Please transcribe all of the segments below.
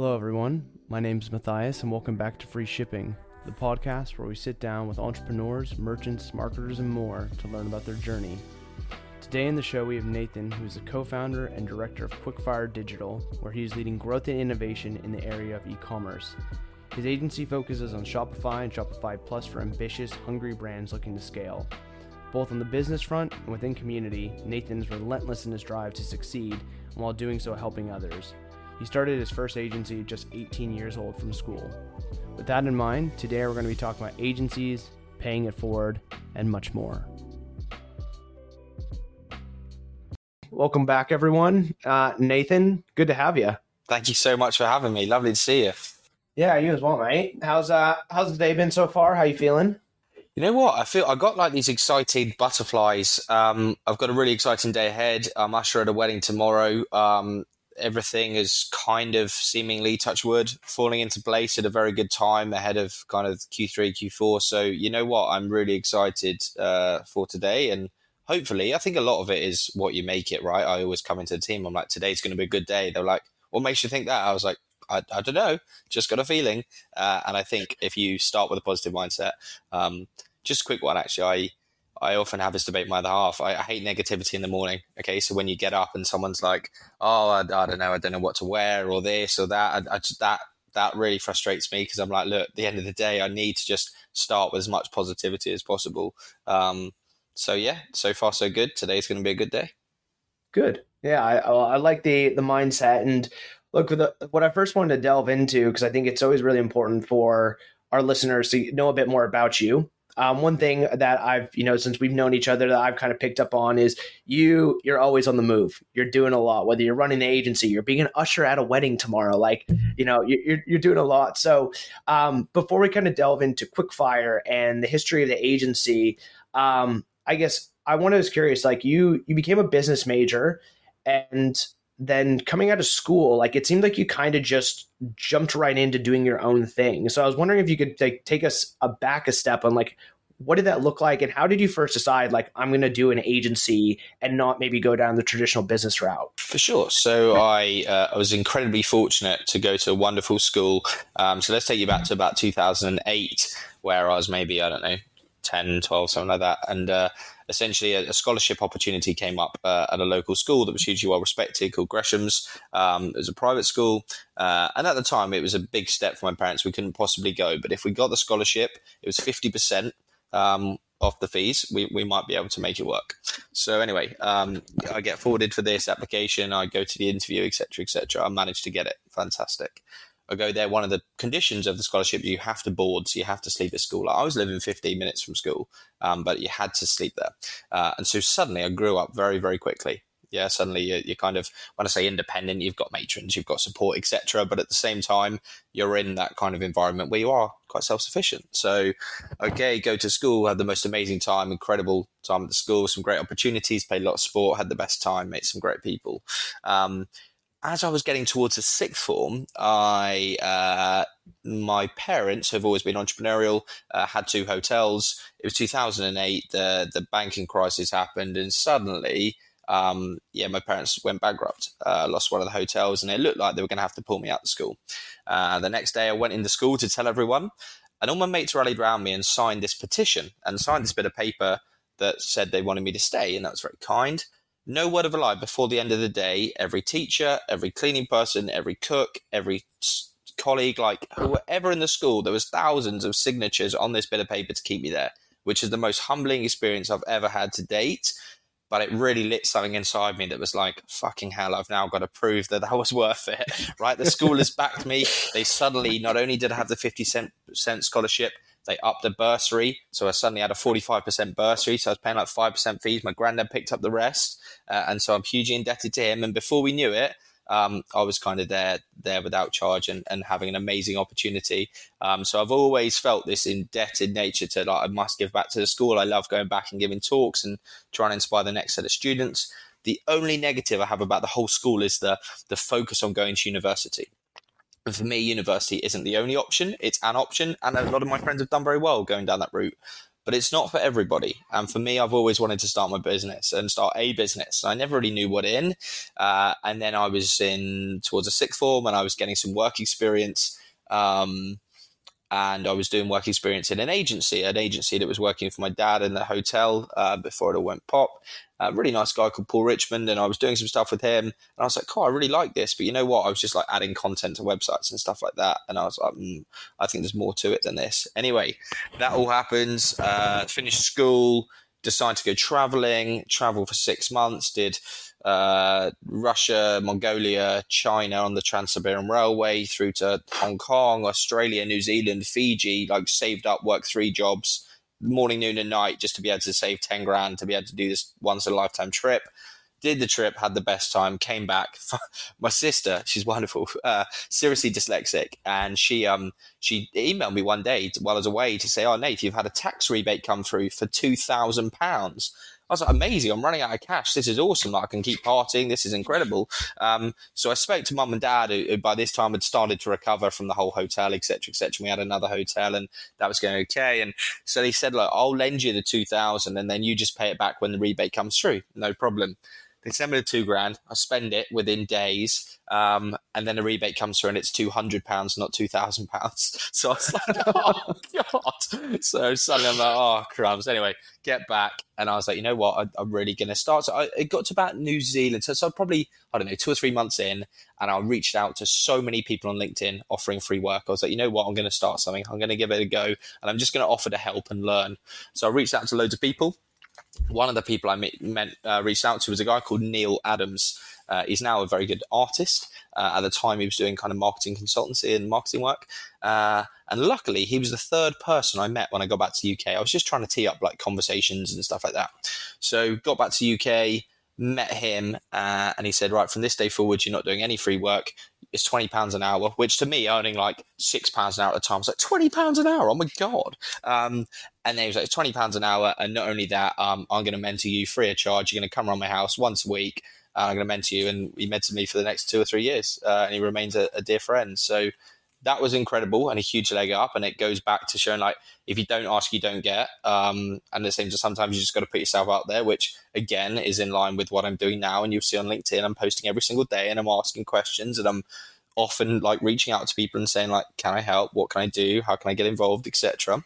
Hello, everyone. My name is Matthias, and welcome back to Free Shipping, the podcast where we sit down with entrepreneurs, merchants, marketers, and more to learn about their journey. Today in the show, we have Nathan, who is the co founder and director of Quickfire Digital, where he is leading growth and innovation in the area of e commerce. His agency focuses on Shopify and Shopify Plus for ambitious, hungry brands looking to scale. Both on the business front and within community, Nathan is relentless in his drive to succeed, while doing so, helping others. He started his first agency just 18 years old from school. With that in mind, today we're going to be talking about agencies, paying it forward, and much more. Welcome back, everyone. Uh, Nathan, good to have you. Thank you so much for having me. Lovely to see you. Yeah, you as well, mate. How's uh how's the day been so far? How you feeling? You know what? I feel I got like these excited butterflies. Um, I've got a really exciting day ahead. I'm usher at a wedding tomorrow. Um, everything is kind of seemingly touch wood falling into place at a very good time ahead of kind of Q3, Q4. So you know what, I'm really excited uh, for today, and hopefully, I think a lot of it is what you make it. Right? I always come into the team. I'm like, today's going to be a good day. They're like, what makes you think that? I was like. I, I don't know, just got a feeling. Uh, and I think if you start with a positive mindset, um, just a quick one actually, I I often have this debate with my other half. I, I, hate negativity in the morning. Okay, so when you get up and someone's like, "Oh, I, I don't know, I don't know what to wear," or this or that, I, just, that that really frustrates me because I'm like, look, at the end of the day, I need to just start with as much positivity as possible. Um, so yeah, so far so good. Today's going to be a good day. Good. Yeah, I, I like the the mindset and look. The, what I first wanted to delve into because I think it's always really important for our listeners to know a bit more about you um, one thing that I've, you know, since we've known each other that I've kind of picked up on is you, you're always on the move. You're doing a lot, whether you're running an agency, you're being an usher at a wedding tomorrow, like, you know, you're, you're doing a lot. So um, before we kind of delve into Quickfire and the history of the agency, um, I guess I wanted, was curious, like you, you became a business major and then coming out of school, like it seemed like you kind of just jumped right into doing your own thing. So I was wondering if you could take take us a back a step on like what did that look like and how did you first decide like i'm going to do an agency and not maybe go down the traditional business route for sure so i uh, i was incredibly fortunate to go to a wonderful school um, so let's take you back to about 2008 where i was maybe i don't know 10 12 something like that and uh, essentially a, a scholarship opportunity came up uh, at a local school that was hugely well respected called Gresham's. Um, it was a private school. Uh, and at the time, it was a big step for my parents. We couldn't possibly go. But if we got the scholarship, it was 50%. Um, off the fees, we, we might be able to make it work. So anyway, um, I get forwarded for this application. I go to the interview, etc., etc. I managed to get it. Fantastic. I go there. One of the conditions of the scholarship, you have to board, so you have to sleep at school. I was living 15 minutes from school, um, but you had to sleep there. Uh, and so suddenly I grew up very, very quickly. Yeah, suddenly you're, you're, kind of when I say independent, you've got matrons, you've got support, etc. But at the same time, you're in that kind of environment where you are quite self-sufficient. So, okay, go to school, had the most amazing time, incredible time at the school, some great opportunities, played a lot of sport, had the best time, met some great people. Um, as I was getting towards the sixth form, I uh, my parents who have always been entrepreneurial. Uh, had two hotels. It was 2008. The the banking crisis happened, and suddenly, um, yeah, my parents went bankrupt. Uh, lost one of the hotels, and it looked like they were going to have to pull me out of school. Uh, the next day, I went into school to tell everyone, and all my mates rallied around me and signed this petition and signed this bit of paper that said they wanted me to stay, and that was very kind no word of a lie, before the end of the day, every teacher, every cleaning person, every cook, every colleague, like whoever in the school, there was thousands of signatures on this bit of paper to keep me there, which is the most humbling experience I've ever had to date. But it really lit something inside me that was like, fucking hell, I've now got to prove that that was worth it, right? The school has backed me. They suddenly, not only did I have the 50 cent, cent scholarship, they upped the bursary. So I suddenly had a 45% bursary. So I was paying like 5% fees. My granddad picked up the rest. Uh, and so I'm hugely indebted to him. And before we knew it, um, I was kind of there there without charge and, and having an amazing opportunity. Um, so I've always felt this indebted nature to like I must give back to the school. I love going back and giving talks and trying to inspire the next set of students. The only negative I have about the whole school is the the focus on going to university. And for me, university isn't the only option; it's an option, and a lot of my friends have done very well going down that route. But it's not for everybody. And for me, I've always wanted to start my business and start a business. I never really knew what in. Uh, and then I was in towards a sixth form and I was getting some work experience. Um, and I was doing work experience in an agency, an agency that was working for my dad in the hotel uh, before it all went pop. A really nice guy called Paul Richmond, and I was doing some stuff with him. And I was like, "Cool, I really like this," but you know what? I was just like adding content to websites and stuff like that, and I was like, mm, "I think there's more to it than this." Anyway, that all happens. Uh, finished school, decided to go traveling. Travel for six months. Did uh, Russia, Mongolia, China on the Trans Siberian Railway through to Hong Kong, Australia, New Zealand, Fiji, like saved up, worked three jobs, morning, noon, and night just to be able to save 10 grand to be able to do this once in a lifetime trip. Did the trip, had the best time, came back. My sister, she's wonderful, uh, seriously dyslexic, and she um she emailed me one day while I was away to say, "Oh, Nate, you've had a tax rebate come through for two thousand pounds." I was like, amazing. I'm running out of cash. This is awesome. Like, I can keep partying. This is incredible. Um, so I spoke to mum and dad, who, who, by this time had started to recover from the whole hotel, etc., etc. We had another hotel, and that was going okay. And so they said, like, I'll lend you the two thousand, and then you just pay it back when the rebate comes through. No problem. They send me the two grand. I spend it within days, um, and then a rebate comes through, and it's two hundred pounds, not two thousand pounds. So I was like, oh god. So suddenly I'm like, oh crumbs. Anyway, get back, and I was like, you know what? I, am really gonna start. So I, it got to about New Zealand. So, so probably I don't know two or three months in, and I reached out to so many people on LinkedIn offering free work. I was like, you know what? I'm gonna start something. I'm gonna give it a go, and I'm just gonna offer to help and learn. So I reached out to loads of people one of the people I met, met uh, reached out to was a guy called Neil Adams. Uh, he's now a very good artist. Uh, at the time, he was doing kind of marketing consultancy and marketing work. Uh, and luckily, he was the third person I met when I got back to the UK. I was just trying to tee up like conversations and stuff like that. So got back to UK, met him, uh, and he said, "Right, from this day forward, you're not doing any free work. It's twenty pounds an hour." Which to me, earning like six pounds an hour at the time, was like twenty pounds an hour. Oh my god! Um, and then he was like, twenty pounds an hour, and not only that, um, I'm going to mentor you free of charge. You're going to come around my house once a week. Uh, I'm going to mentor you, and he mentored me for the next two or three years, uh, and he remains a, a dear friend. So that was incredible and a huge leg up. And it goes back to showing like if you don't ask, you don't get. Um, and it seems that sometimes you just got to put yourself out there, which again is in line with what I'm doing now. And you'll see on LinkedIn, I'm posting every single day and I'm asking questions and I'm often like reaching out to people and saying like, can I help? What can I do? How can I get involved, etc.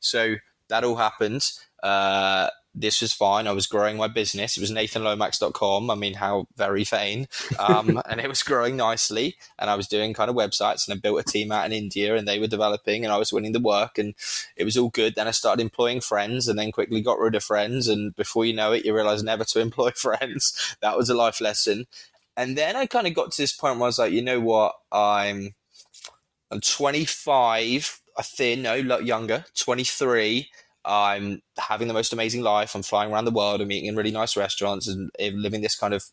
So that all happened. Uh, this was fine. I was growing my business. It was nathanlomax.com. I mean, how very vain. Um, and it was growing nicely. And I was doing kind of websites and I built a team out in India and they were developing and I was winning the work and it was all good. Then I started employing friends and then quickly got rid of friends. And before you know it, you realize never to employ friends. That was a life lesson. And then I kind of got to this point where I was like, you know what? I'm, I'm 25, I think, no, look younger, 23 I'm having the most amazing life. I'm flying around the world. I'm eating in really nice restaurants and living this kind of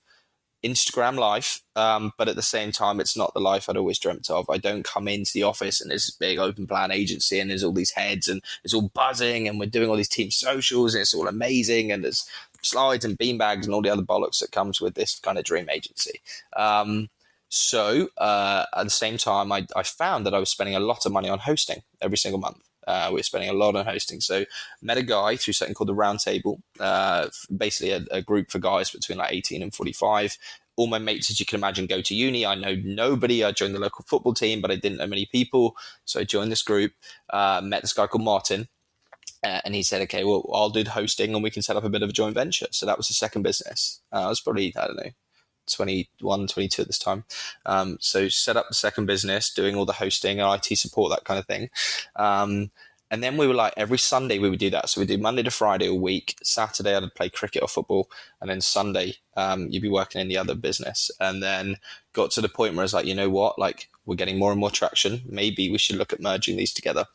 Instagram life. Um, but at the same time, it's not the life I'd always dreamt of. I don't come into the office and there's this big open plan agency and there's all these heads and it's all buzzing and we're doing all these team socials and it's all amazing and there's slides and beanbags and all the other bollocks that comes with this kind of dream agency. Um, so uh, at the same time, I, I found that I was spending a lot of money on hosting every single month. Uh, we're spending a lot on hosting. So met a guy through something called the Roundtable, uh, basically a, a, group for guys between like 18 and 45. All my mates, as you can imagine, go to uni. I know nobody. I joined the local football team, but I didn't know many people. So I joined this group, uh, met this guy called Martin. Uh, and he said, okay, well, I'll do the hosting and we can set up a bit of a joint venture. So that was the second business. Uh, I was probably, I don't know, 21, 22 at this time. Um, so set up the second business, doing all the hosting and IT support, that kind of thing. Um, and then we were like, every Sunday we would do that. So we do Monday to Friday a week. Saturday I'd play cricket or football. And then Sunday um, you'd be working in the other business. And then got to the point where I was like, you know what? Like we're getting more and more traction. Maybe we should look at merging these together.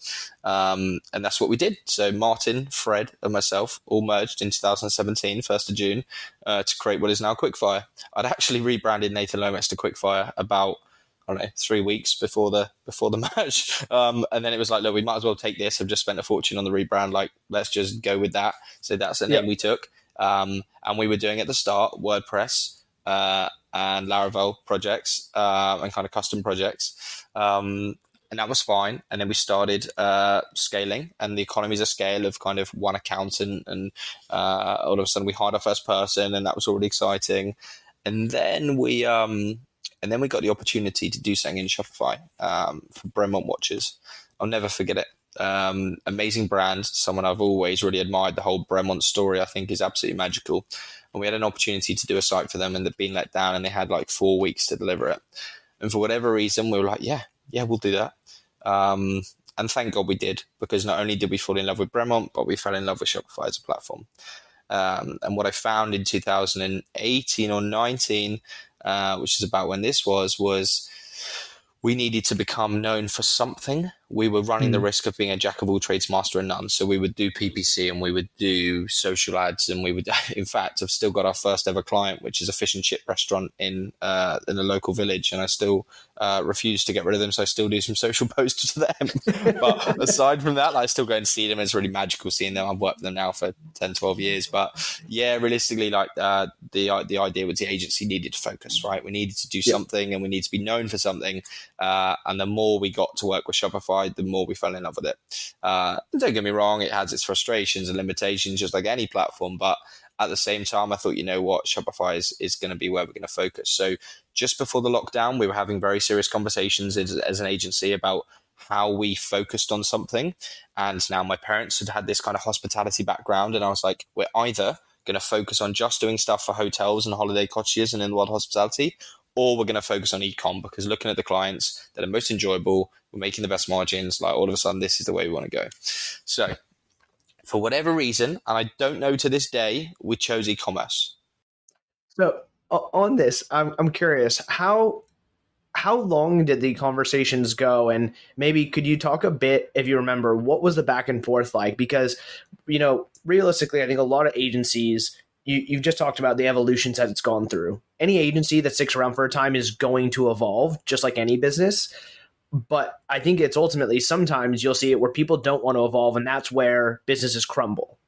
Um, and that's what we did. So Martin, Fred, and myself all merged in 2017, 1st of June, uh, to create what is now Quickfire. I'd actually rebranded Nathan Lomax to Quickfire about – I don't know, three weeks before the before the match. Um, and then it was like, look, we might as well take this. I've just spent a fortune on the rebrand. Like, let's just go with that. So that's the name we took. Um, and we were doing at the start WordPress uh, and Laravel projects uh, and kind of custom projects. Um, and that was fine. And then we started uh, scaling, and the economies of scale of kind of one accountant, and uh, all of a sudden we hired our first person, and that was already exciting. And then we um, and then we got the opportunity to do something in Shopify um, for Bremont watches. I'll never forget it. Um, amazing brand, someone I've always really admired. The whole Bremont story, I think, is absolutely magical. And we had an opportunity to do a site for them, and they'd been let down, and they had like four weeks to deliver it. And for whatever reason, we were like, yeah, yeah, we'll do that. Um, and thank God we did, because not only did we fall in love with Bremont, but we fell in love with Shopify as a platform. Um, and what I found in 2018 or 19, uh, which is about when this was, was we needed to become known for something. We were running mm. the hmm. risk of being a jack of all trades, master of none. So we would do PPC and we would do social ads, and we would, in fact, I've still got our first ever client, which is a fish and chip restaurant in uh, in a local village, and I still uh, refuse to get rid of them. So I still do some social posts to them. but aside from that, I still go and see them. It's really magical seeing them. I've worked with them now for 10, 12 years. But yeah, realistically, like uh, the the idea was the agency needed to focus, right? We needed to do yeah. something, and we need to be known for something. Uh, and the more we got to work with Shopify, the more we fell in love with it. Uh, don't get me wrong; it has its frustrations and limitations, just like any platform. But at the same time, I thought, you know what, Shopify is, is going to be where we're going to focus. So just before the lockdown, we were having very serious conversations as, as, an agency about how we focused on something. And now my parents had had this kind of hospitality background, and I was like, we're either going to focus on just doing stuff for hotels and holiday cottages and in the world hospitality, or we're going to focus on ecom because looking at the clients that are most enjoyable, we're making the best margins. Like all of a sudden, this is the way we want to go. So for whatever reason, and I don't know to this day, we chose e-commerce. So on this, I'm I'm curious how how long did the conversations go and maybe could you talk a bit if you remember what was the back and forth like because you know realistically i think a lot of agencies you, you've just talked about the evolutions that it's gone through any agency that sticks around for a time is going to evolve just like any business but I think it's ultimately sometimes you'll see it where people don't want to evolve, and that's where businesses crumble.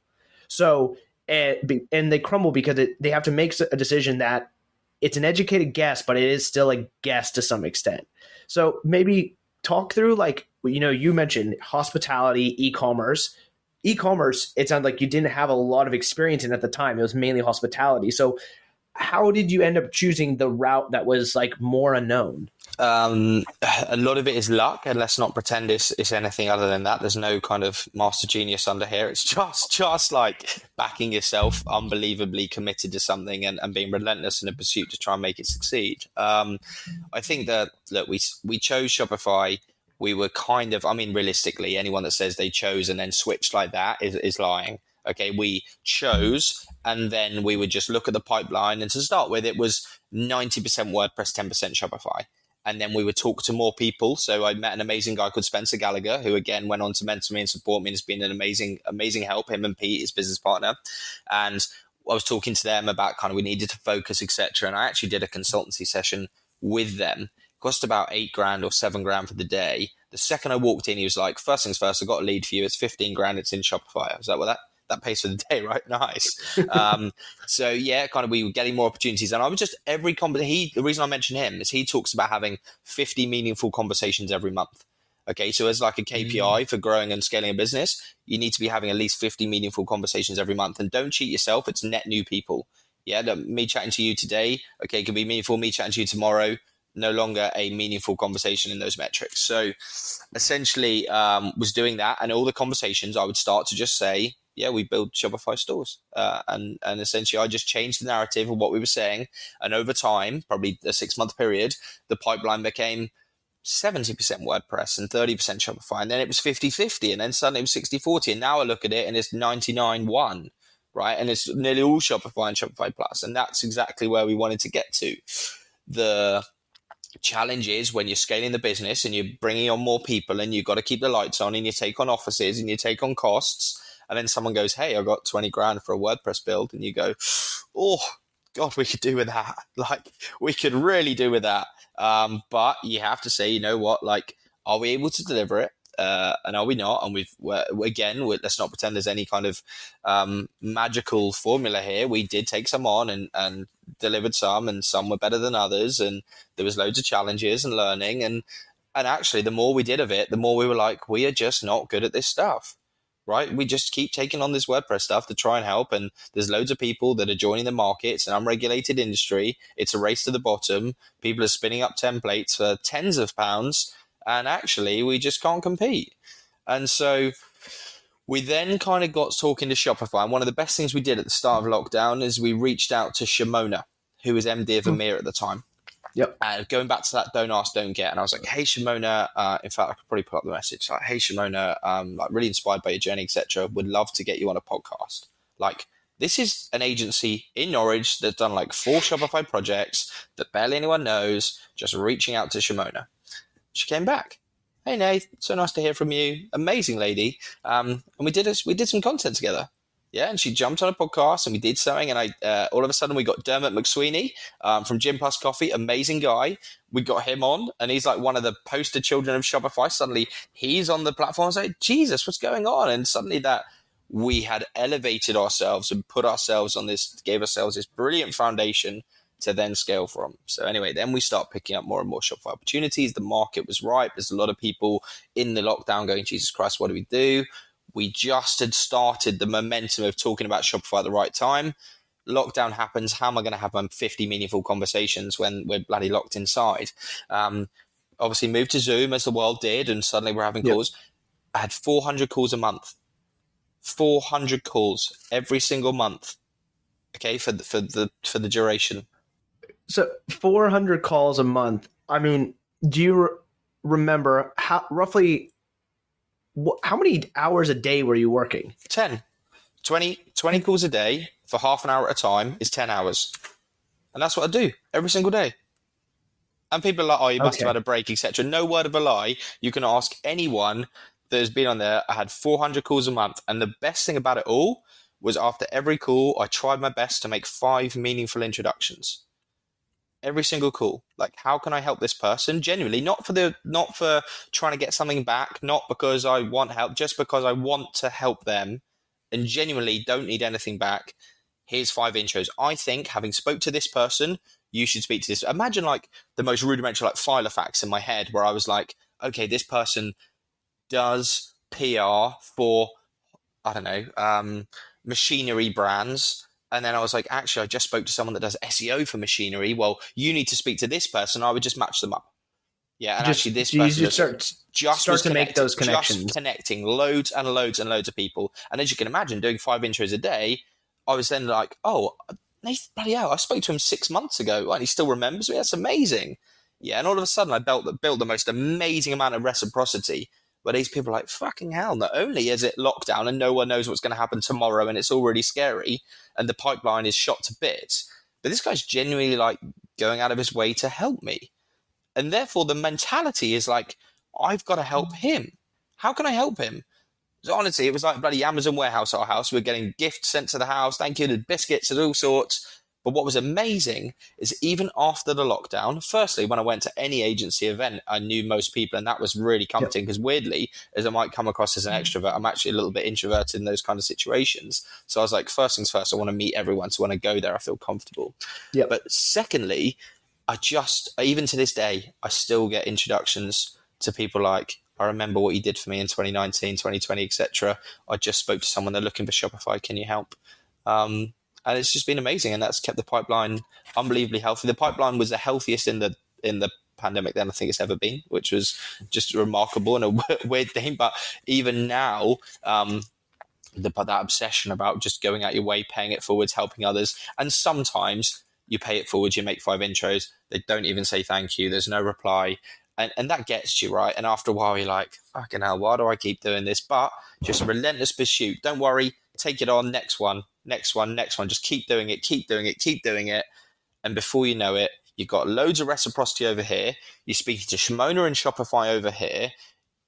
So, eh, and, and they crumble because it, they have to make a decision that it's an educated guess, but it is still a guess to some extent. So maybe talk through like you know you mentioned hospitality, e-commerce. E-commerce, it sounds like you didn't have a lot of experience in at the time. It was mainly hospitality. So how did you end up choosing the route that was like more unknown? Um, a lot of it is luck, and let's not pretend it's, it's anything other than that. There's no kind of master genius under here. It's just just like backing yourself, unbelievably committed to something, and, and being relentless in a pursuit to try and make it succeed. Um, I think that look, we we chose Shopify. We were kind of, I mean, realistically, anyone that says they chose and then switched like that is, is lying. Okay, we chose and then we would just look at the pipeline. And to start with, it was 90% WordPress, 10% Shopify. And then we would talk to more people. So I met an amazing guy called Spencer Gallagher, who again went on to mentor me and support me and has been an amazing, amazing help. Him and Pete, his business partner. And I was talking to them about kind of we needed to focus, etc. And I actually did a consultancy session with them. It cost about eight grand or seven grand for the day. The second I walked in, he was like, first things first, I got a lead for you. It's 15 grand. It's in Shopify. I was like, well, that, that pays for the day, right? Nice. um, so yeah, kind of we were getting more opportunities, and I was just every conversation. He the reason I mention him is he talks about having fifty meaningful conversations every month. Okay, so as like a KPI mm. for growing and scaling a business, you need to be having at least fifty meaningful conversations every month, and don't cheat yourself. It's net new people. Yeah, me chatting to you today, okay, can be meaningful. Me chatting to you tomorrow, no longer a meaningful conversation in those metrics. So essentially, um, was doing that, and all the conversations I would start to just say, yeah, we build Shopify stores, uh, and and essentially I just changed the narrative of what we were saying, and over time, probably a six month period, the pipeline became. 70% WordPress and 30% Shopify. And then it was 50 50. And then suddenly it was 60 40. And now I look at it and it's 99 1, right? And it's nearly all Shopify and Shopify Plus. And that's exactly where we wanted to get to. The challenge is when you're scaling the business and you're bringing on more people and you've got to keep the lights on and you take on offices and you take on costs and then someone goes, "Hey, I got twenty grand for a WordPress build," and you go, "Oh God, we could do with that. Like we could really do with that." Um, but you have to say, you know what? Like, are we able to deliver it? Uh, and are we not? And we've we're, again, we're, let's not pretend there's any kind of um, magical formula here. We did take some on and and delivered some, and some were better than others, and there was loads of challenges and learning, and And actually, the more we did of it, the more we were like, we are just not good at this stuff right? We just keep taking on this WordPress stuff to try and help. And there's loads of people that are joining the market. It's an unregulated industry. It's a race to the bottom. People are spinning up templates for tens of pounds. And actually, we just can't compete. And so we then kind of got talking to Shopify. And one of the best things we did at the start of lockdown is we reached out to Shimona, who was MD of hmm. EMEA at the time. Yep. And going back to that don't ask, don't get. And I was like, hey, Shimona, uh, in fact, I could probably put up the message. Like, hey, Shimona, um, like really inspired by your journey, etc. Would love to get you on a podcast. Like, this is an agency in Norwich that's done like four Shopify projects that barely anyone knows, just reaching out to Shimona. She came back. Hey Nate, so nice to hear from you. Amazing lady. Um, and we did a, we did some content together yeah, and she jumped on a podcast and we did something, and I uh, all of a sudden we got Dermot McSweeney um, from Gym Plus Coffee, amazing guy. We got him on, and he's like one of the poster children of Shopify. Suddenly he's on the platform. I was like, Jesus, what's going on? And suddenly that we had elevated ourselves and put ourselves on this, gave ourselves this brilliant foundation to then scale from. So anyway, then we start picking up more and more Shopify opportunities. The market was ripe. There's a lot of people in the lockdown going, Jesus Christ, what do we do? We just had started the momentum of talking about Shopify at the right time. Lockdown happens. How am I going to have my 50 meaningful conversations when we're bloody locked inside? Um, obviously, moved to Zoom as the world did, and suddenly we're having yep. calls. I had 400 calls a month. 400 calls every single month. Okay, for the, for the for the duration. So 400 calls a month. I mean, do you re- remember how roughly how many hours a day were you working? 10. 20, 20 calls a day for half an hour at a time is 10 hours. And that's what I do every single day. And people are like, oh, you must okay. have had a break, etc. No word of a lie. You can ask anyone that has been on there. I had 400 calls a month. And the best thing about it all was after every call, I tried my best to make five meaningful introductions every single call. Like how can i help this person? Genuinely not for the not for trying to get something back not because i want help just because i want to help them and genuinely don't need anything back. Here's five intros. I think having spoke to this person you should speak to this. Imagine like the most rudimentary like file of facts in my head where i was like okay this person does pr for i don't know um, machinery brands and then I was like, actually, I just spoke to someone that does SEO for machinery. Well, you need to speak to this person. I would just match them up. Yeah, and just, actually, this person just start, just start to make those connections, just connecting loads and loads and loads of people. And as you can imagine, doing five intros a day, I was then like, oh, Nathan, bloody hell, I spoke to him six months ago, and he still remembers me. That's amazing. Yeah, and all of a sudden, I built built the most amazing amount of reciprocity where these people are like, fucking hell, not only is it lockdown and no one knows what's going to happen tomorrow and it's already scary and the pipeline is shot to bits, but this guy's genuinely like going out of his way to help me. And therefore, the mentality is like, I've got to help mm. him. How can I help him? So honestly, it was like bloody Amazon warehouse at our house. We are getting gifts sent to the house. Thank you to biscuits and all sorts. But what was amazing is even after the lockdown, firstly, when I went to any agency event, I knew most people, and that was really comforting because yep. weirdly, as I might come across as an mm. extrovert, I'm actually a little bit introverted in those kind of situations. So I was like, first things first, I want to meet everyone. So when I go there, I feel comfortable. Yeah. But secondly, I just, even to this day, I still get introductions to people like, I remember what you did for me in 2019, 2020, etc. I just spoke to someone, they're looking for Shopify. Can you help? Um, and it's just been amazing, and that's kept the pipeline unbelievably healthy. The pipeline was the healthiest in the in the pandemic than I think it's ever been, which was just remarkable and a weird thing. But even now, um, the, that obsession about just going out your way, paying it forwards, helping others, and sometimes you pay it forward, you make five intros, they don't even say thank you, there's no reply. And, and that gets you right. And after a while, you're like, fucking hell, why do I keep doing this? But just relentless pursuit. Don't worry, take it on, next one, next one, next one. Just keep doing it, keep doing it, keep doing it. And before you know it, you've got loads of reciprocity over here. You're speaking to Shimona and Shopify over here.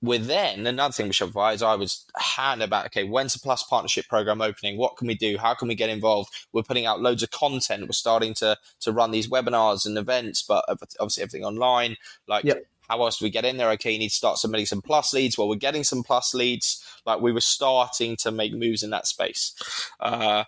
With then another thing with Shopify is I was hand about okay, when's the Plus partnership program opening? What can we do? How can we get involved? We're putting out loads of content. We're starting to to run these webinars and events, but obviously everything online. Like yep how else do we get in there? Okay, you need to start submitting some plus leads. Well, we're getting some plus leads. Like we were starting to make moves in that space. Uh,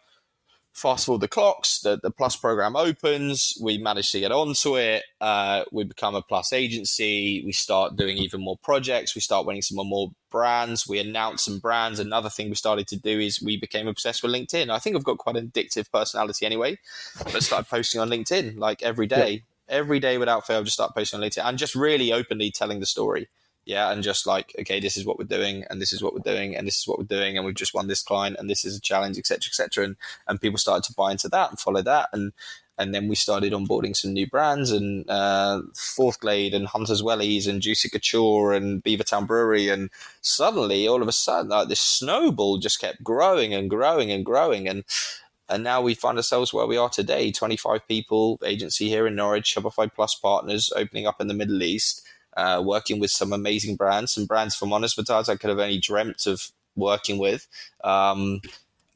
fast forward the clocks, the, the Plus program opens, we manage to get onto it, uh, we become a Plus agency, we start doing even more projects, we start winning some more brands, we announce some brands. Another thing we started to do is we became obsessed with LinkedIn. I think I've got quite an addictive personality anyway, but started posting on LinkedIn like every day. Every day without fail, just start posting on LinkedIn and just really openly telling the story yeah, and just like, okay, this is what we're doing, and this is what we're doing, and this is what we're doing, and we've just won this client, and this is a challenge, etc., etc. And and people started to buy into that and follow that, and and then we started onboarding some new brands and uh, Forthglade and Hunters Wellies and Juicy Couture and Beavertown Brewery, and suddenly, all of a sudden, like this snowball just kept growing and growing and growing, and and now we find ourselves where we are today 25 people agency here in norwich shopify plus partners opening up in the middle east uh, working with some amazing brands, some brands from Honest Batards I could have only dreamt of working with. Um,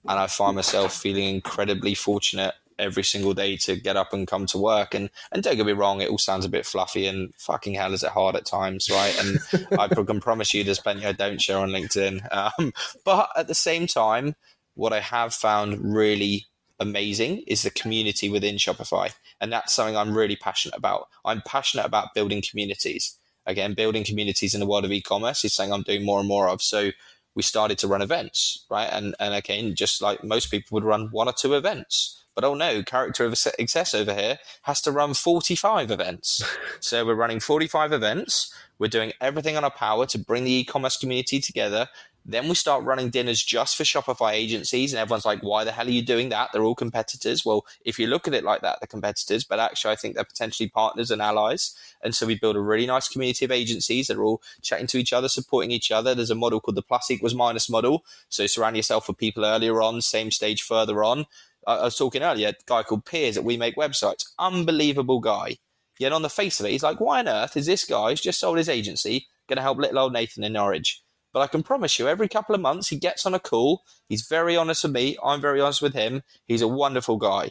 and I find myself feeling incredibly fortunate every single day to get up and come to work. And and don't get me wrong, it all sounds a bit fluffy and fucking hell is it hard at times, right? And I can promise you there's plenty I don't share on LinkedIn. Um, but at the same time, what I have found really amazing is the community within Shopify. And that's something I'm really passionate about. I'm passionate about building communities again, building communities in the world of e-commerce is something I'm doing more and more of. So we started to run events, right? And and again, just like most people would run one or two events. But oh no, character of excess over here has to run 45 events. so we're running 45 events. We're doing everything on our power to bring the e-commerce community together then we start running dinners just for Shopify agencies, and everyone's like, why the hell are you doing that? They're all competitors. Well, if you look at it like that, they're competitors, but actually, I think they're potentially partners and allies. And so we build a really nice community of agencies that are all chatting to each other, supporting each other. There's a model called the plus equals minus model. So surround yourself with people earlier on, same stage further on. I was talking earlier, a guy called Piers that We Make Websites, unbelievable guy. Yet on the face of it, he's like, why on earth is this guy who's just sold his agency going to help little old Nathan in Norwich? But I can promise you, every couple of months, he gets on a call. He's very honest with me. I'm very honest with him. He's a wonderful guy.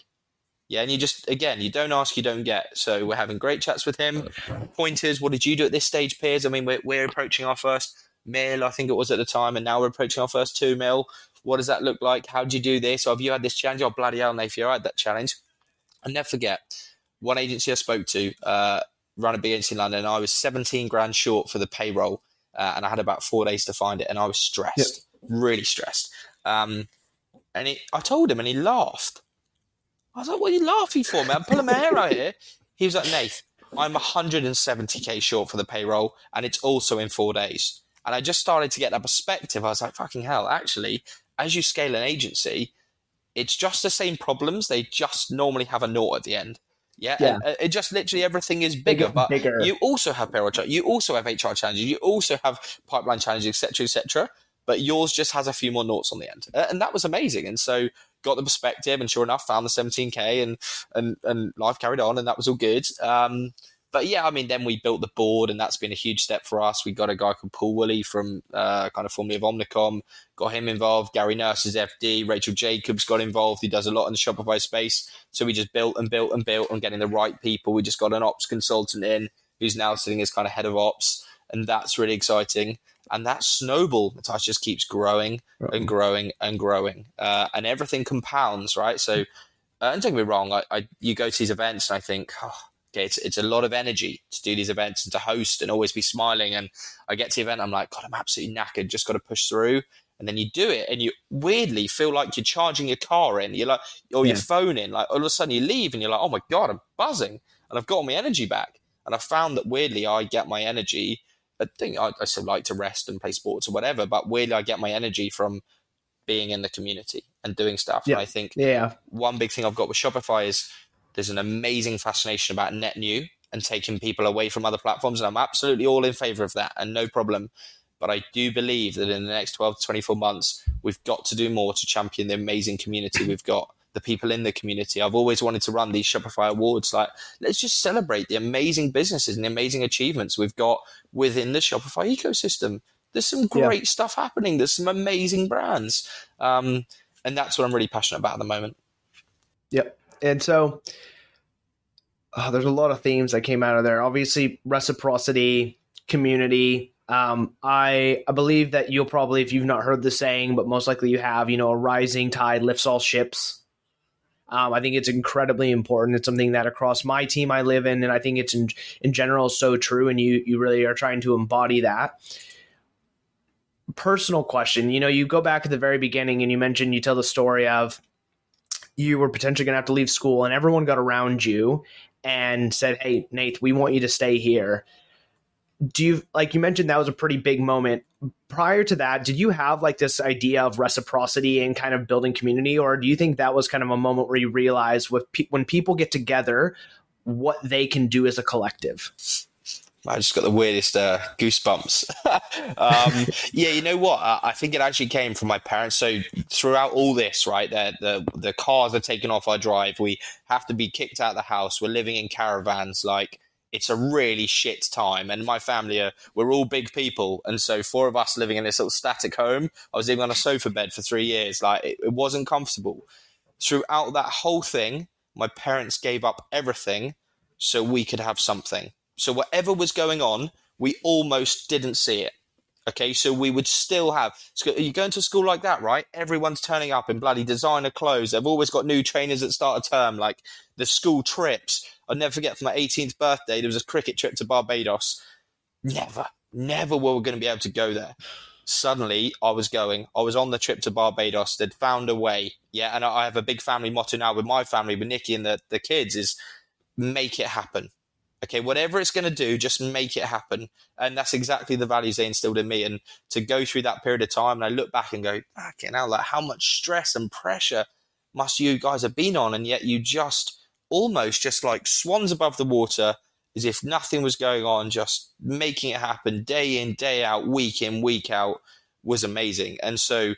Yeah, and you just again, you don't ask, you don't get. So we're having great chats with him. Pointers. What did you do at this stage, Piers? I mean, we're, we're approaching our first mil, I think it was at the time, and now we're approaching our first two mil. What does that look like? How did you do this? Or have you had this challenge? Oh, bloody hell, Nath, I had that challenge. I'll never forget one agency I spoke to, uh, run a agency in London, I was 17 grand short for the payroll uh, and I had about four days to find it, and I was stressed, yep. really stressed. Um, and he, I told him, and he laughed. I was like, "What are you laughing for, man? I'm pulling my hair out here." He was like, "Nath, I'm 170k short for the payroll, and it's also in four days." And I just started to get that perspective. I was like, "Fucking hell!" Actually, as you scale an agency, it's just the same problems. They just normally have a naught at the end. Yeah, yeah. And, uh, it just literally everything is bigger, bigger but bigger. you also have payroll challenges, you also have HR challenges, you also have pipeline challenges, etc., etc. But yours just has a few more notes on the end, and that was amazing. And so got the perspective, and sure enough, found the 17k, and and and life carried on, and that was all good. Um, but yeah, I mean, then we built the board, and that's been a huge step for us. We got a guy called Paul Woolley from uh, kind of formerly of Omnicom, got him involved. Gary Nurse is FD. Rachel Jacobs got involved. He does a lot in the Shopify space. So we just built and built and built on getting the right people. We just got an ops consultant in who's now sitting as kind of head of ops, and that's really exciting. And that snowball, Natasha, just keeps growing and growing and growing, uh, and everything compounds, right? So, uh, and don't get me wrong, I, I you go to these events and I think. Oh, Okay, it's, it's a lot of energy to do these events and to host and always be smiling. And I get to the event, I'm like, God, I'm absolutely knackered, just got to push through. And then you do it, and you weirdly feel like you're charging your car in, you're like, or your phone in. Like all of a sudden, you leave, and you're like, oh my god, I'm buzzing, and I've got all my energy back. And I found that weirdly, I get my energy. I think I, I still like to rest and play sports or whatever, but weirdly, I get my energy from being in the community and doing stuff. Yeah. And I think yeah. one big thing I've got with Shopify is there's an amazing fascination about net new and taking people away from other platforms. And I'm absolutely all in favor of that and no problem. But I do believe that in the next 12 to 24 months, we've got to do more to champion the amazing community we've got, the people in the community. I've always wanted to run these Shopify awards. Like, let's just celebrate the amazing businesses and the amazing achievements we've got within the Shopify ecosystem. There's some great yeah. stuff happening. There's some amazing brands. Um, and that's what I'm really passionate about at the moment. Yep. And so oh, there's a lot of themes that came out of there. Obviously, reciprocity, community. Um, I I believe that you'll probably, if you've not heard the saying, but most likely you have, you know, a rising tide lifts all ships. Um, I think it's incredibly important. It's something that across my team I live in, and I think it's in in general so true. And you you really are trying to embody that. Personal question. You know, you go back at the very beginning, and you mentioned you tell the story of you were potentially going to have to leave school, and everyone got around you and said, "Hey, Nate, we want you to stay here." do you like you mentioned that was a pretty big moment prior to that did you have like this idea of reciprocity and kind of building community or do you think that was kind of a moment where you realized with pe- when people get together what they can do as a collective I just got the weirdest uh, goosebumps. um, yeah, you know what? I, I, think it actually came from my parents. So throughout all this, right, the, the the cars are taken off our drive. We have to be kicked out of the house. We're living in caravans. Like it's a really shit time. And my family are we're all big people, and so four of us living in this little static home. I was living on a sofa bed for three years. Like it, it wasn't comfortable. Throughout that whole thing, my parents gave up everything so we could have something. So whatever was going on, we almost didn't see it. Okay, so we would still have. You go into a school like that, right? Everyone's turning up in bloody designer clothes. They've always got new trainers at start of term. Like the school trips. I'll never forget for my 18th birthday, there was a cricket trip to Barbados. Never, never were we going to be able to go there. Suddenly, I was going. I was on the trip to Barbados. They'd found a way. Yeah, and I have a big family motto now with my family, with Nikki and the, the kids, is make it happen okay, whatever it's going to do, just make it happen. And that's exactly the values they instilled in me. And to go through that period of time, and I look back and go, fucking hell, like how much stress and pressure must you guys have been on? And yet you just almost just like swans above the water, as if nothing was going on, just making it happen day in, day out, week in, week out was amazing. And so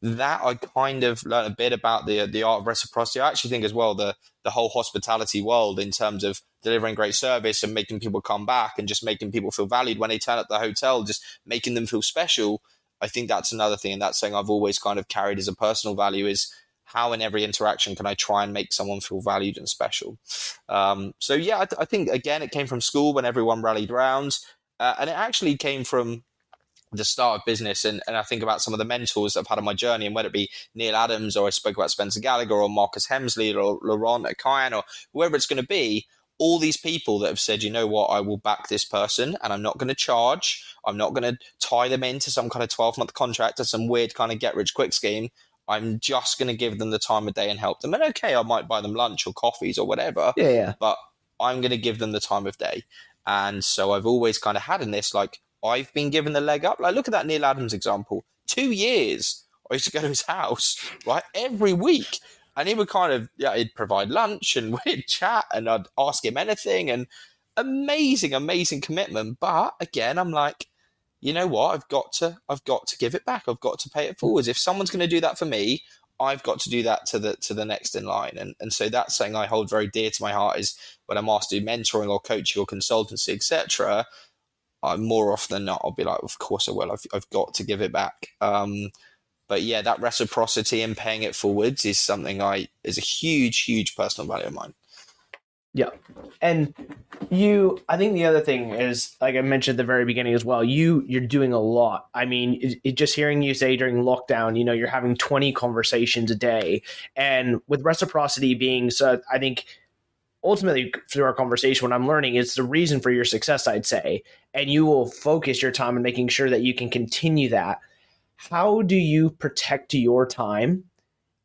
that I kind of learned a bit about the the art of reciprocity. I actually think as well the the whole hospitality world in terms of delivering great service and making people come back and just making people feel valued when they turn up the hotel, just making them feel special. I think that's another thing, and that's something I've always kind of carried as a personal value is how in every interaction can I try and make someone feel valued and special. Um, so yeah, I, th- I, think again it came from school when everyone rallied around, uh, and it actually came from the start of business and, and I think about some of the mentors that I've had on my journey and whether it be Neil Adams or I spoke about Spencer Gallagher or Marcus Hemsley or Laurent Akayan or whoever it's going to be, all these people that have said, you know what, I will back this person and I'm not going to charge. I'm not going to tie them into some kind of 12 month contract or some weird kind of get rich quick scheme. I'm just going to give them the time of day and help them. And okay, I might buy them lunch or coffees or whatever. Yeah, yeah. But I'm going to give them the time of day. And so I've always kind of had in this, like, I've been given the leg up. Like, look at that Neil Adams example. Two years, I used to go to his house, right, every week. And he would kind of, yeah, he'd provide lunch and we'd chat and I'd ask him anything. And amazing, amazing commitment. But again, I'm like, you know what? I've got to, I've got to give it back. I've got to pay it forwards. If someone's going to do that for me, I've got to do that to the to the next in line. And and so that's something I hold very dear to my heart is when I'm asked to do mentoring or coaching or consultancy, etc. I more often than not, I'll be like, of course I will. I've, I've got to give it back. Um, but yeah, that reciprocity and paying it forwards is something I is a huge, huge personal value of mine. Yeah. And you I think the other thing is like I mentioned at the very beginning as well, you you're doing a lot. I mean, it, it, just hearing you say during lockdown, you know, you're having 20 conversations a day and with reciprocity being so I think ultimately through our conversation what i'm learning is the reason for your success i'd say and you will focus your time on making sure that you can continue that. How do you protect your time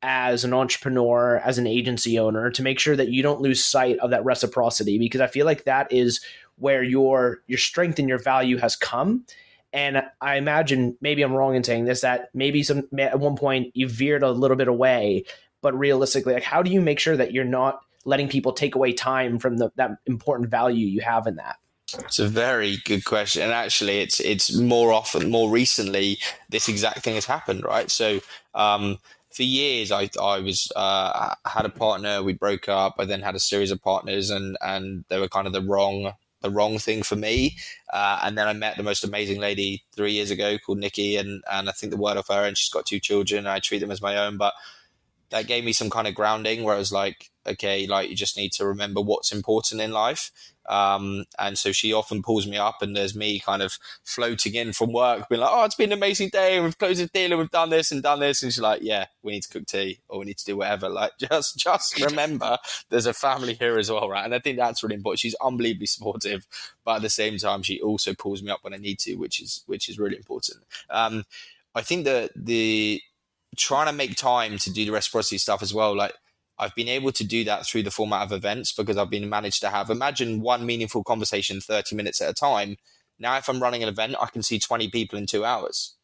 as an entrepreneur as an agency owner to make sure that you don't lose sight of that reciprocity? Because i feel like that is where your your strength and your value has come. And i imagine maybe i'm wrong in saying this that maybe some at one point you veered a little bit away but realistically like how do you make sure that you're not letting people take away time from the, that important value you have in that? It's a very good question, and actually, it's it's more often, more recently, this exact thing has happened, right? So, um, for years, I I was uh, had a partner, we broke up. I then had a series of partners, and and they were kind of the wrong the wrong thing for me. Uh, and then I met the most amazing lady three years ago called Nikki, and and I think the word of her, and she's got two children. I treat them as my own, but that gave me some kind of grounding where I was like, okay, like you just need to remember what's important in life. Um, and so she often pulls me up, and there's me kind of floating in from work, being like, "Oh, it's been an amazing day. We've closed the deal, and we've done this and done this." And she's like, "Yeah, we need to cook tea, or we need to do whatever." Like, just just remember, there's a family here as well, right? And I think that's really important. She's unbelievably supportive, but at the same time, she also pulls me up when I need to, which is which is really important. Um, I think that the trying to make time to do the reciprocity stuff as well, like I've been able to do that through the format of events because I've been managed to have imagine one meaningful conversation 30 minutes at a time. Now, if I'm running an event, I can see 20 people in two hours.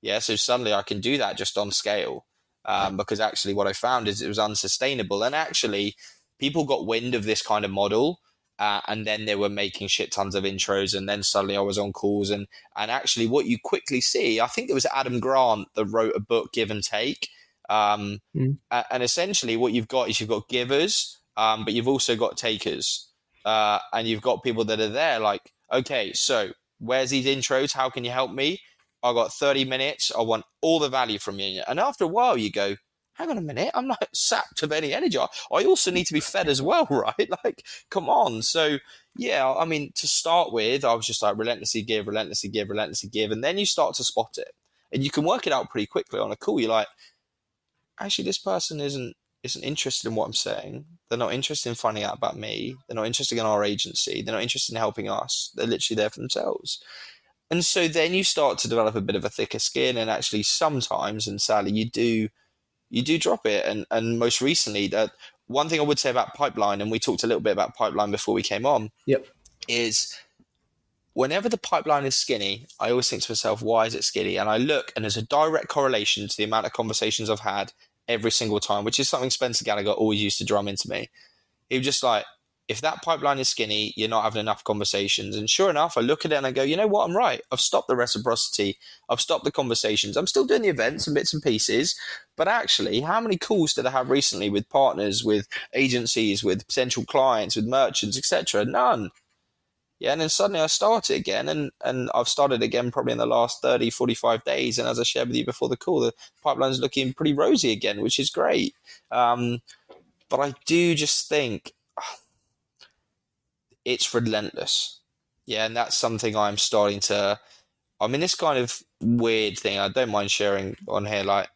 Yeah, so suddenly I can do that just on scale um, because actually what I found is it was unsustainable. And actually, people got wind of this kind of model. Uh, and then they were making shit tons of intros, and then suddenly I was on calls, and and actually, what you quickly see, I think it was Adam Grant that wrote a book, Give and Take, um, mm. And essentially, what you've got is you've got givers, um, but you've also got takers, uh, and you've got people that are there like, okay, so where's these intros? How can you help me? I got 30 minutes. I want all the value from you. And after a while, you go, hang on a minute, I'm not sapped of any energy. I also need to be fed as well, right? Like, come on. So, yeah, I mean, to start with, I was just like relentlessly give, relentlessly give, relentlessly give. And then you start to spot it. And you can work it out pretty quickly on a call. You're like, actually this person isn't isn't interested in what I'm saying. They're not interested in finding out about me. They're not interested in our agency. They're not interested in helping us. They're literally there for themselves. And so then you start to develop a bit of a thicker skin and actually sometimes, and sadly you do you do drop it. And and most recently that one thing I would say about pipeline, and we talked a little bit about pipeline before we came on, yep. is whenever the pipeline is skinny, I always think to myself, why is it skinny? And I look and there's a direct correlation to the amount of conversations I've had every single time, which is something Spencer Gallagher always used to drum into me. He was just like, if that pipeline is skinny, you're not having enough conversations. And sure enough, I look at it and I go, you know what? I'm right. I've stopped the reciprocity. I've stopped the conversations. I'm still doing the events and bits and pieces. But actually, how many calls did I have recently with partners, with agencies, with potential clients, with merchants, etc.? None. Yeah, and then suddenly I started again, and, and I've started again probably in the last 30, 45 days. And as I shared with you before the call, the pipeline's looking pretty rosy again, which is great. Um, but I do just think it's relentless. Yeah, and that's something I'm starting to. I mean, this kind of weird thing, I don't mind sharing on here. Like,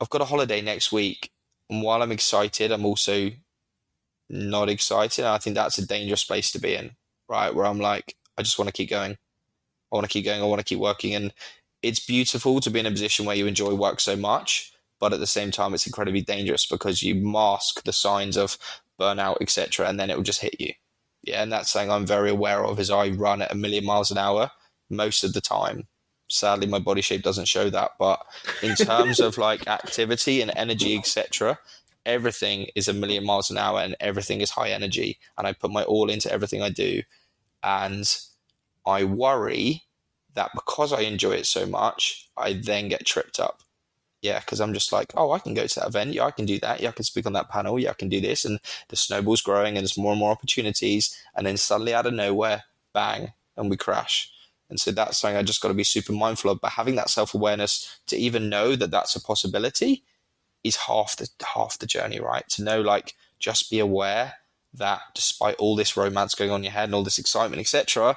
I've got a holiday next week, and while I'm excited, I'm also not excited. I think that's a dangerous place to be in, right? Where I'm like, I just want to keep going. I want to keep going. I want to keep working. And it's beautiful to be in a position where you enjoy work so much, but at the same time, it's incredibly dangerous because you mask the signs of burnout, etc., and then it will just hit you. Yeah, and that's something I'm very aware of. Is I run at a million miles an hour most of the time. Sadly, my body shape doesn't show that, but in terms of like activity and energy, etc., everything is a million miles an hour and everything is high energy and I put my all into everything I do. And I worry that because I enjoy it so much, I then get tripped up. Yeah, because I'm just like, oh, I can go to that event. Yeah, I can do that. Yeah, I can speak on that panel. Yeah, I can do this. And the snowball's growing and there's more and more opportunities. And then suddenly out of nowhere, bang, and we crash. And so that's something I just got to be super mindful of. But having that self awareness to even know that that's a possibility is half the half the journey, right? To know like just be aware that despite all this romance going on in your head and all this excitement, etc.,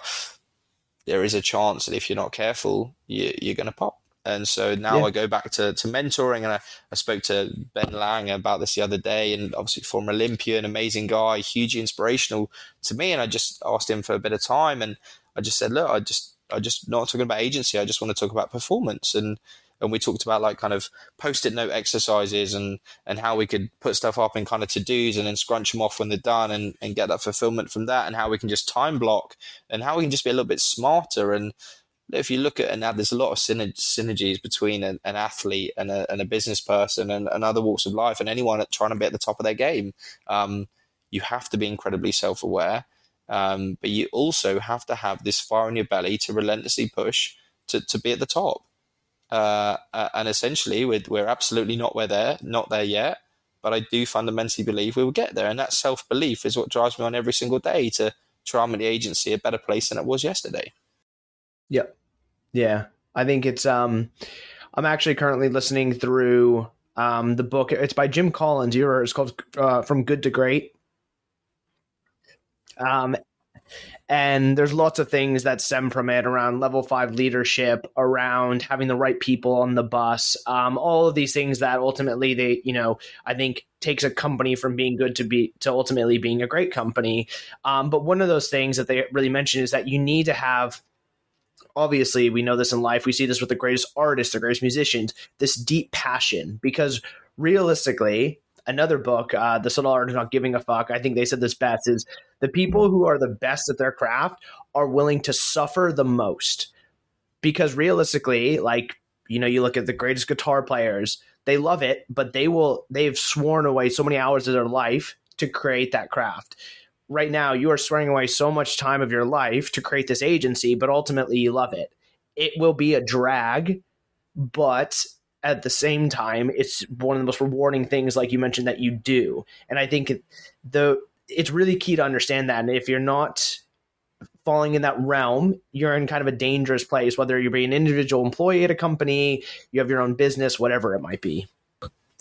there is a chance that if you're not careful, you, you're going to pop. And so now yeah. I go back to, to mentoring, and I, I spoke to Ben Lang about this the other day, and obviously former Olympian, amazing guy, hugely inspirational to me. And I just asked him for a bit of time, and I just said, look, I just I just not talking about agency. I just want to talk about performance. And and we talked about like kind of post-it note exercises and and how we could put stuff up in kind of to-dos and then scrunch them off when they're done and, and get that fulfillment from that and how we can just time block and how we can just be a little bit smarter and if you look at and now there's a lot of synergies between an, an athlete and a, and a, business person and, and, other walks of life and anyone trying to be at the top of their game um, you have to be incredibly self-aware um, but you also have to have this fire in your belly to relentlessly push to, to be at the top uh, and essentially, we're, we're absolutely not where there, not there yet. But I do fundamentally believe we will get there, and that self belief is what drives me on every single day to try and make the agency a better place than it was yesterday. Yep. Yeah, I think it's. Um, I'm actually currently listening through Um, the book it's by Jim Collins. You it's called uh, From Good to Great. Um, and there's lots of things that stem from it around level five leadership, around having the right people on the bus, um, all of these things that ultimately they, you know, I think takes a company from being good to be to ultimately being a great company. Um, but one of those things that they really mention is that you need to have obviously we know this in life. We see this with the greatest artists the greatest musicians this deep passion. Because realistically another book uh, the subtle art of not giving a fuck i think they said this best is the people who are the best at their craft are willing to suffer the most. Because realistically like you know you look at the greatest guitar players they love it but they will they've sworn away so many hours of their life to create that craft right now you are swearing away so much time of your life to create this agency, but ultimately you love it. It will be a drag, but at the same time, it's one of the most rewarding things, like you mentioned, that you do. And I think the it's really key to understand that. And if you're not falling in that realm, you're in kind of a dangerous place, whether you're being an individual employee at a company, you have your own business, whatever it might be.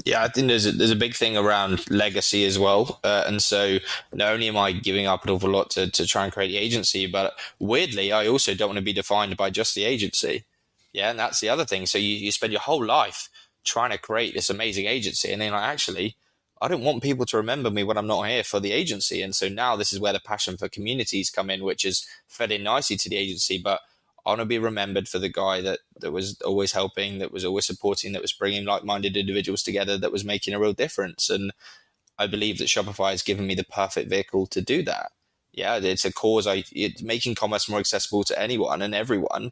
Yeah, I think there's a, there's a big thing around legacy as well, uh, and so not only am I giving up an awful lot to, to try and create the agency, but weirdly, I also don't want to be defined by just the agency. Yeah, and that's the other thing. So you, you spend your whole life trying to create this amazing agency, and then like, actually, I don't want people to remember me when I'm not here for the agency, and so now this is where the passion for communities come in, which is fed in nicely to the agency, but I want to be remembered for the guy that that was always helping, that was always supporting, that was bringing like-minded individuals together, that was making a real difference. And I believe that Shopify has given me the perfect vehicle to do that. Yeah, it's a cause. I it's making commerce more accessible to anyone and everyone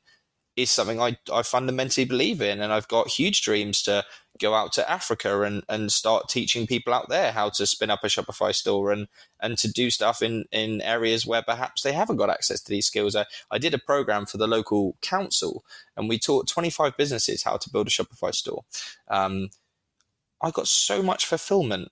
is something I, I fundamentally believe in. And I've got huge dreams to go out to Africa and, and start teaching people out there how to spin up a Shopify store and, and to do stuff in, in areas where perhaps they haven't got access to these skills. I, I did a program for the local council and we taught 25 businesses how to build a Shopify store. Um, I got so much fulfillment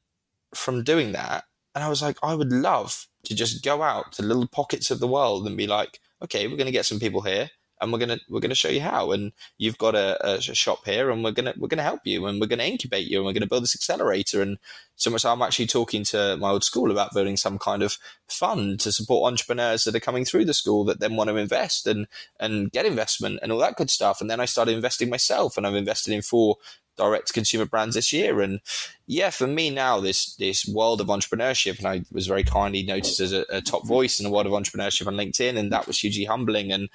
from doing that. And I was like, I would love to just go out to little pockets of the world and be like, okay, we're going to get some people here and we're gonna we're gonna show you how. And you've got a, a shop here, and we're gonna we're gonna help you, and we're gonna incubate you, and we're gonna build this accelerator. And so much, I'm actually talking to my old school about building some kind of fund to support entrepreneurs that are coming through the school that then want to invest and and get investment and all that good stuff. And then I started investing myself, and I've invested in four direct consumer brands this year. And yeah, for me now, this this world of entrepreneurship, and I was very kindly noticed as a, a, top voice in the world of entrepreneurship on LinkedIn, and that was hugely humbling. And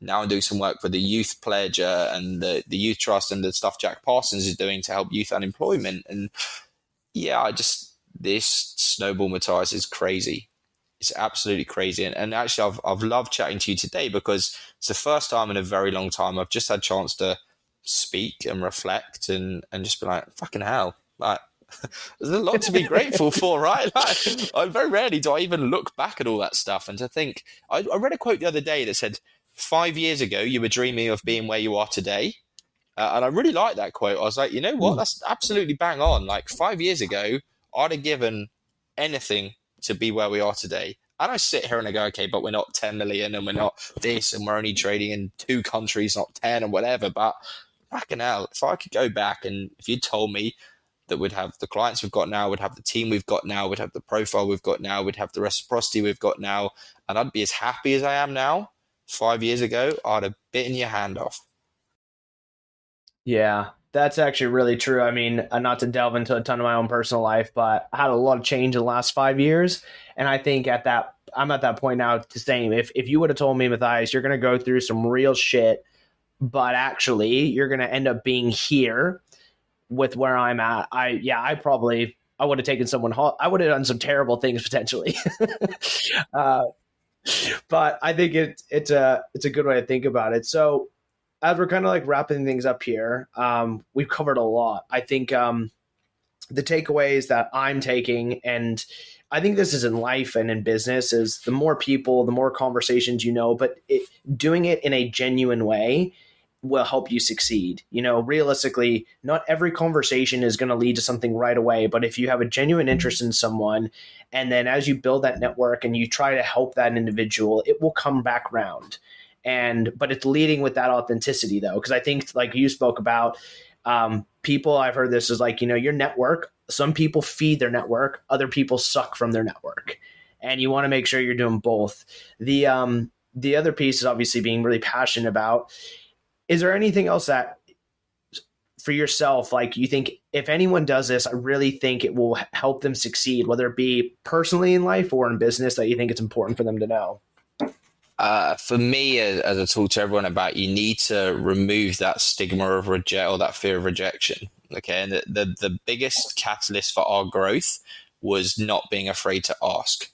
now I'm doing some work for the Youth Pledge uh, and the, the Youth Trust and the stuff Jack Parsons is doing to help youth unemployment. And yeah, I just, this snowball Matthias is crazy. It's absolutely crazy. And, and actually, I've, I've loved chatting to you today because it's the first time in a very long time I've just had a chance to speak and reflect and, and just be like, fucking hell. Like, there's a lot to be grateful for, right? Like, I very rarely do I even look back at all that stuff and to think. I, I read a quote the other day that said, five years ago you were dreaming of being where you are today. Uh, and I really like that quote. I was like, you know what? Hmm. That's absolutely bang on. Like five years ago, I'd have given anything to be where we are today. And I sit here and I go, okay, but we're not 10 million and we're not this and we're only trading in two countries, not 10 and whatever. But fucking hell, if I could go back and if you told me that we'd have the clients we've got now, we'd have the team we've got now, we'd have the profile we've got now, we'd have the reciprocity we've got now, and I'd be as happy as I am now, five years ago, I'd have bitten your hand off. Yeah, that's actually really true. I mean, uh, not to delve into a ton of my own personal life, but I had a lot of change in the last five years. And I think at that, I'm at that point now to same. If, if you would have told me, Matthias, you're going to go through some real shit, but actually you're going to end up being here with where I'm at, I, yeah, I probably, I would have taken someone, I would have done some terrible things potentially. uh, but I think it, it's a it's a good way to think about it. So as we're kind of like wrapping things up here, um, we've covered a lot. I think um, the takeaways that I'm taking, and I think this is in life and in business, is the more people, the more conversations you know, but it, doing it in a genuine way will help you succeed. You know, realistically, not every conversation is going to lead to something right away, but if you have a genuine interest in someone and then as you build that network and you try to help that individual, it will come back round. And but it's leading with that authenticity though, because I think like you spoke about um, people I've heard this is like, you know, your network, some people feed their network, other people suck from their network. And you want to make sure you're doing both. The um the other piece is obviously being really passionate about. Is there anything else that for yourself like you think if anyone does this i really think it will help them succeed whether it be personally in life or in business that you think it's important for them to know uh, for me, as, as I talk to everyone about, you need to remove that stigma of reject or that fear of rejection. Okay, and the, the the biggest catalyst for our growth was not being afraid to ask.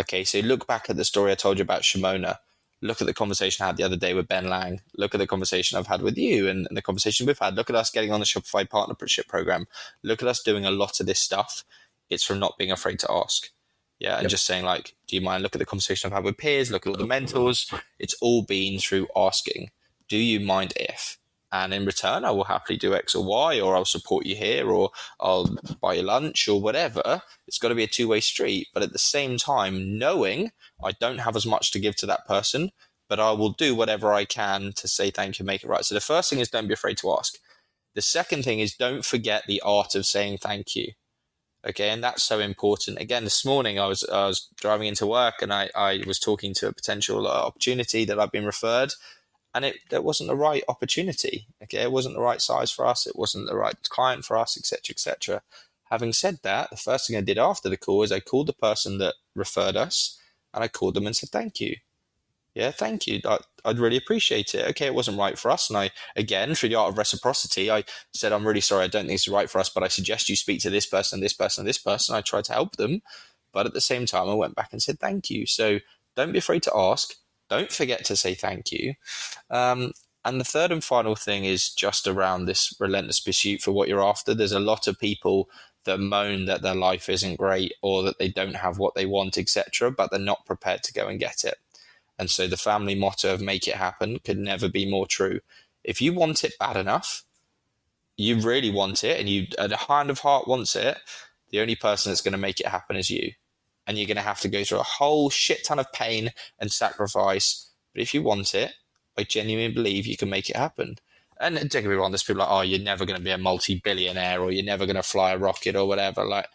Okay, so look back at the story I told you about Shimona. Look at the conversation I had the other day with Ben Lang. Look at the conversation I've had with you and, and the conversation we've had. Look at us getting on the Shopify partnership program. Look at us doing a lot of this stuff. It's from not being afraid to ask. Yeah, and yep. just saying like, do you mind? Look at the conversation I've had with peers. Look at all the mentors. It's all been through asking. Do you mind if? And in return, I will happily do X or Y, or I'll support you here, or I'll buy you lunch, or whatever. It's got to be a two way street. But at the same time, knowing I don't have as much to give to that person, but I will do whatever I can to say thank you, and make it right. So the first thing is don't be afraid to ask. The second thing is don't forget the art of saying thank you. Okay, and that's so important. Again, this morning I was I was driving into work and I, I was talking to a potential uh, opportunity that I've been referred, and it that wasn't the right opportunity. Okay, it wasn't the right size for us. It wasn't the right client for us, etc., etc. Having said that, the first thing I did after the call is I called the person that referred us, and I called them and said thank you yeah, thank you. I, would really appreciate it. Okay, it wasn't right for us. And I, again, through the art of reciprocity, I said, I'm really sorry, I don't think it's right for us, but I suggest you speak to this person, this person, this person. I tried to help them. But at the same time, I went back and said, thank you. So don't be afraid to ask. Don't forget to say thank you. Um, and the third and final thing is just around this relentless pursuit for what you're after. There's a lot of people that moan that their life isn't great or that they don't have what they want, etc., but they're not prepared to go and get it. And so the family motto of make it happen could never be more true. If you want it bad enough, you really want it, and you at a hand of heart wants it, the only person that's going to make it happen is you. And you're going to have to go through a whole shit ton of pain and sacrifice. But if you want it, I genuinely believe you can make it happen. And don't get me wrong, there's people like, oh, you're never going to be a multi billionaire or you're never going to fly a rocket or whatever. Like,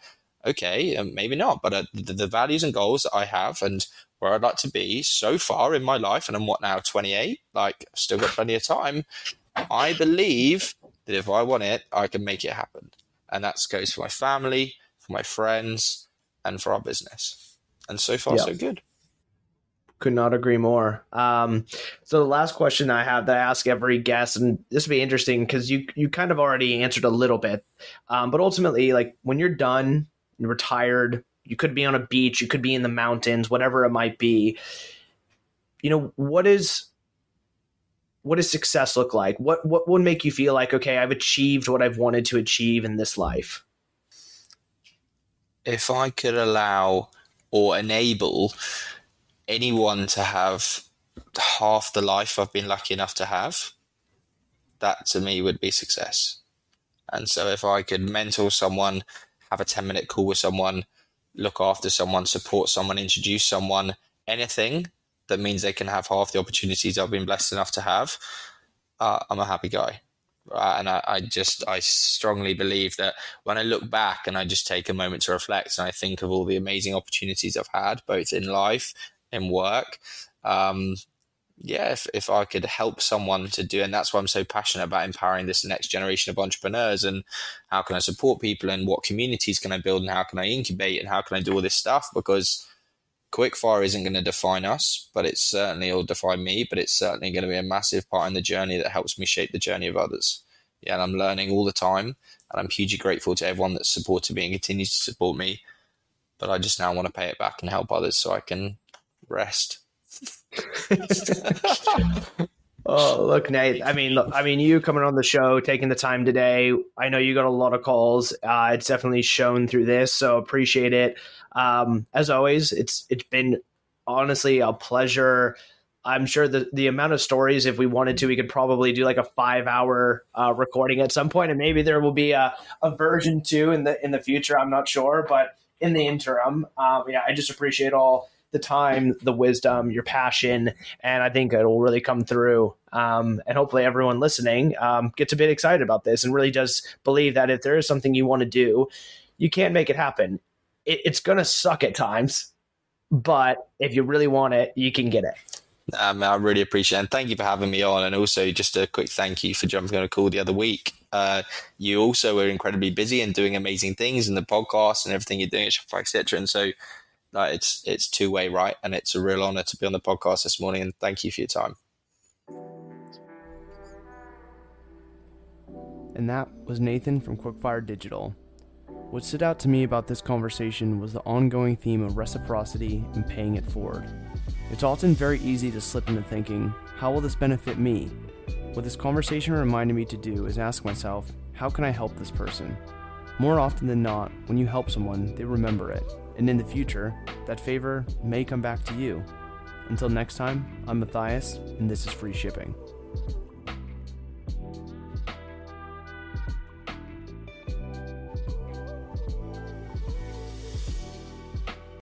okay, um, maybe not. But uh, the, the, values and goals that I have and where I'd like to be so far in my life, and I'm what now, 28, like still got plenty of time. I believe that if I want it, I can make it happen. And that goes for my family, for my friends, and for our business. And so far, so good. Could not agree more. Um, so the last question I have that I ask every guest, and this will be interesting because you you kind of already answered a little bit, um, but ultimately, like when you're done, you're retired, you could be on a beach, you could be in the mountains, whatever it might be. You know, what is what does success look like? What what would make you feel like okay, I've achieved what I've wanted to achieve in this life? If I could allow or enable anyone to have half the life I've been lucky enough to have, that to me would be success. And so if I could mentor someone, have a 10 minute call with someone, look after someone, support someone, introduce someone, anything that means they can have half the opportunities I've been blessed enough to have, uh, I'm a happy guy. Uh, and I, I, just, I strongly believe that when I look back and I just take a moment to reflect and I think of all the amazing opportunities I've had, both in life, in work, um, yeah, if, if I could help someone to do, and that's why I'm so passionate about empowering this next generation of entrepreneurs and how can I support people and what communities can I build and how can I incubate and how can I do all this stuff? Because quickfire isn't going to define us, but it certainly will define me, but it's certainly going to be a massive part in the journey that helps me shape the journey of others. Yeah, and I'm learning all the time and I'm hugely grateful to everyone that's supported me and continues to support me. But I just now want to pay it back and help others so I can rest oh, look, Nate. I mean, look, I mean, you coming on the show, taking the time today. I know you got a lot of calls. Uh, it's definitely shown through this, so appreciate it. Um, as always, it's it's been honestly a pleasure. I'm sure the the amount of stories, if we wanted to, we could probably do like a five hour uh, recording at some point, and maybe there will be a, a version two in the in the future. I'm not sure, but in the interim, um, yeah, I just appreciate all the time, the wisdom, your passion, and I think it'll really come through. Um, and hopefully, everyone listening um, gets a bit excited about this and really does believe that if there is something you want to do, you can make it happen. It, it's going to suck at times, but if you really want it, you can get it. Um, I really appreciate it. And thank you for having me on. And also, just a quick thank you for jumping on a call the other week. Uh, you also were incredibly busy and doing amazing things in the podcast and everything you're doing at Shopify, etc. And so, like, it's it's two way, right? And it's a real honor to be on the podcast this morning. And thank you for your time. And that was Nathan from Quickfire Digital. What stood out to me about this conversation was the ongoing theme of reciprocity and paying it forward. It's often very easy to slip into thinking, how will this benefit me? What this conversation reminded me to do is ask myself, how can I help this person? More often than not, when you help someone, they remember it, and in the future, that favor may come back to you. Until next time, I'm Matthias, and this is Free Shipping.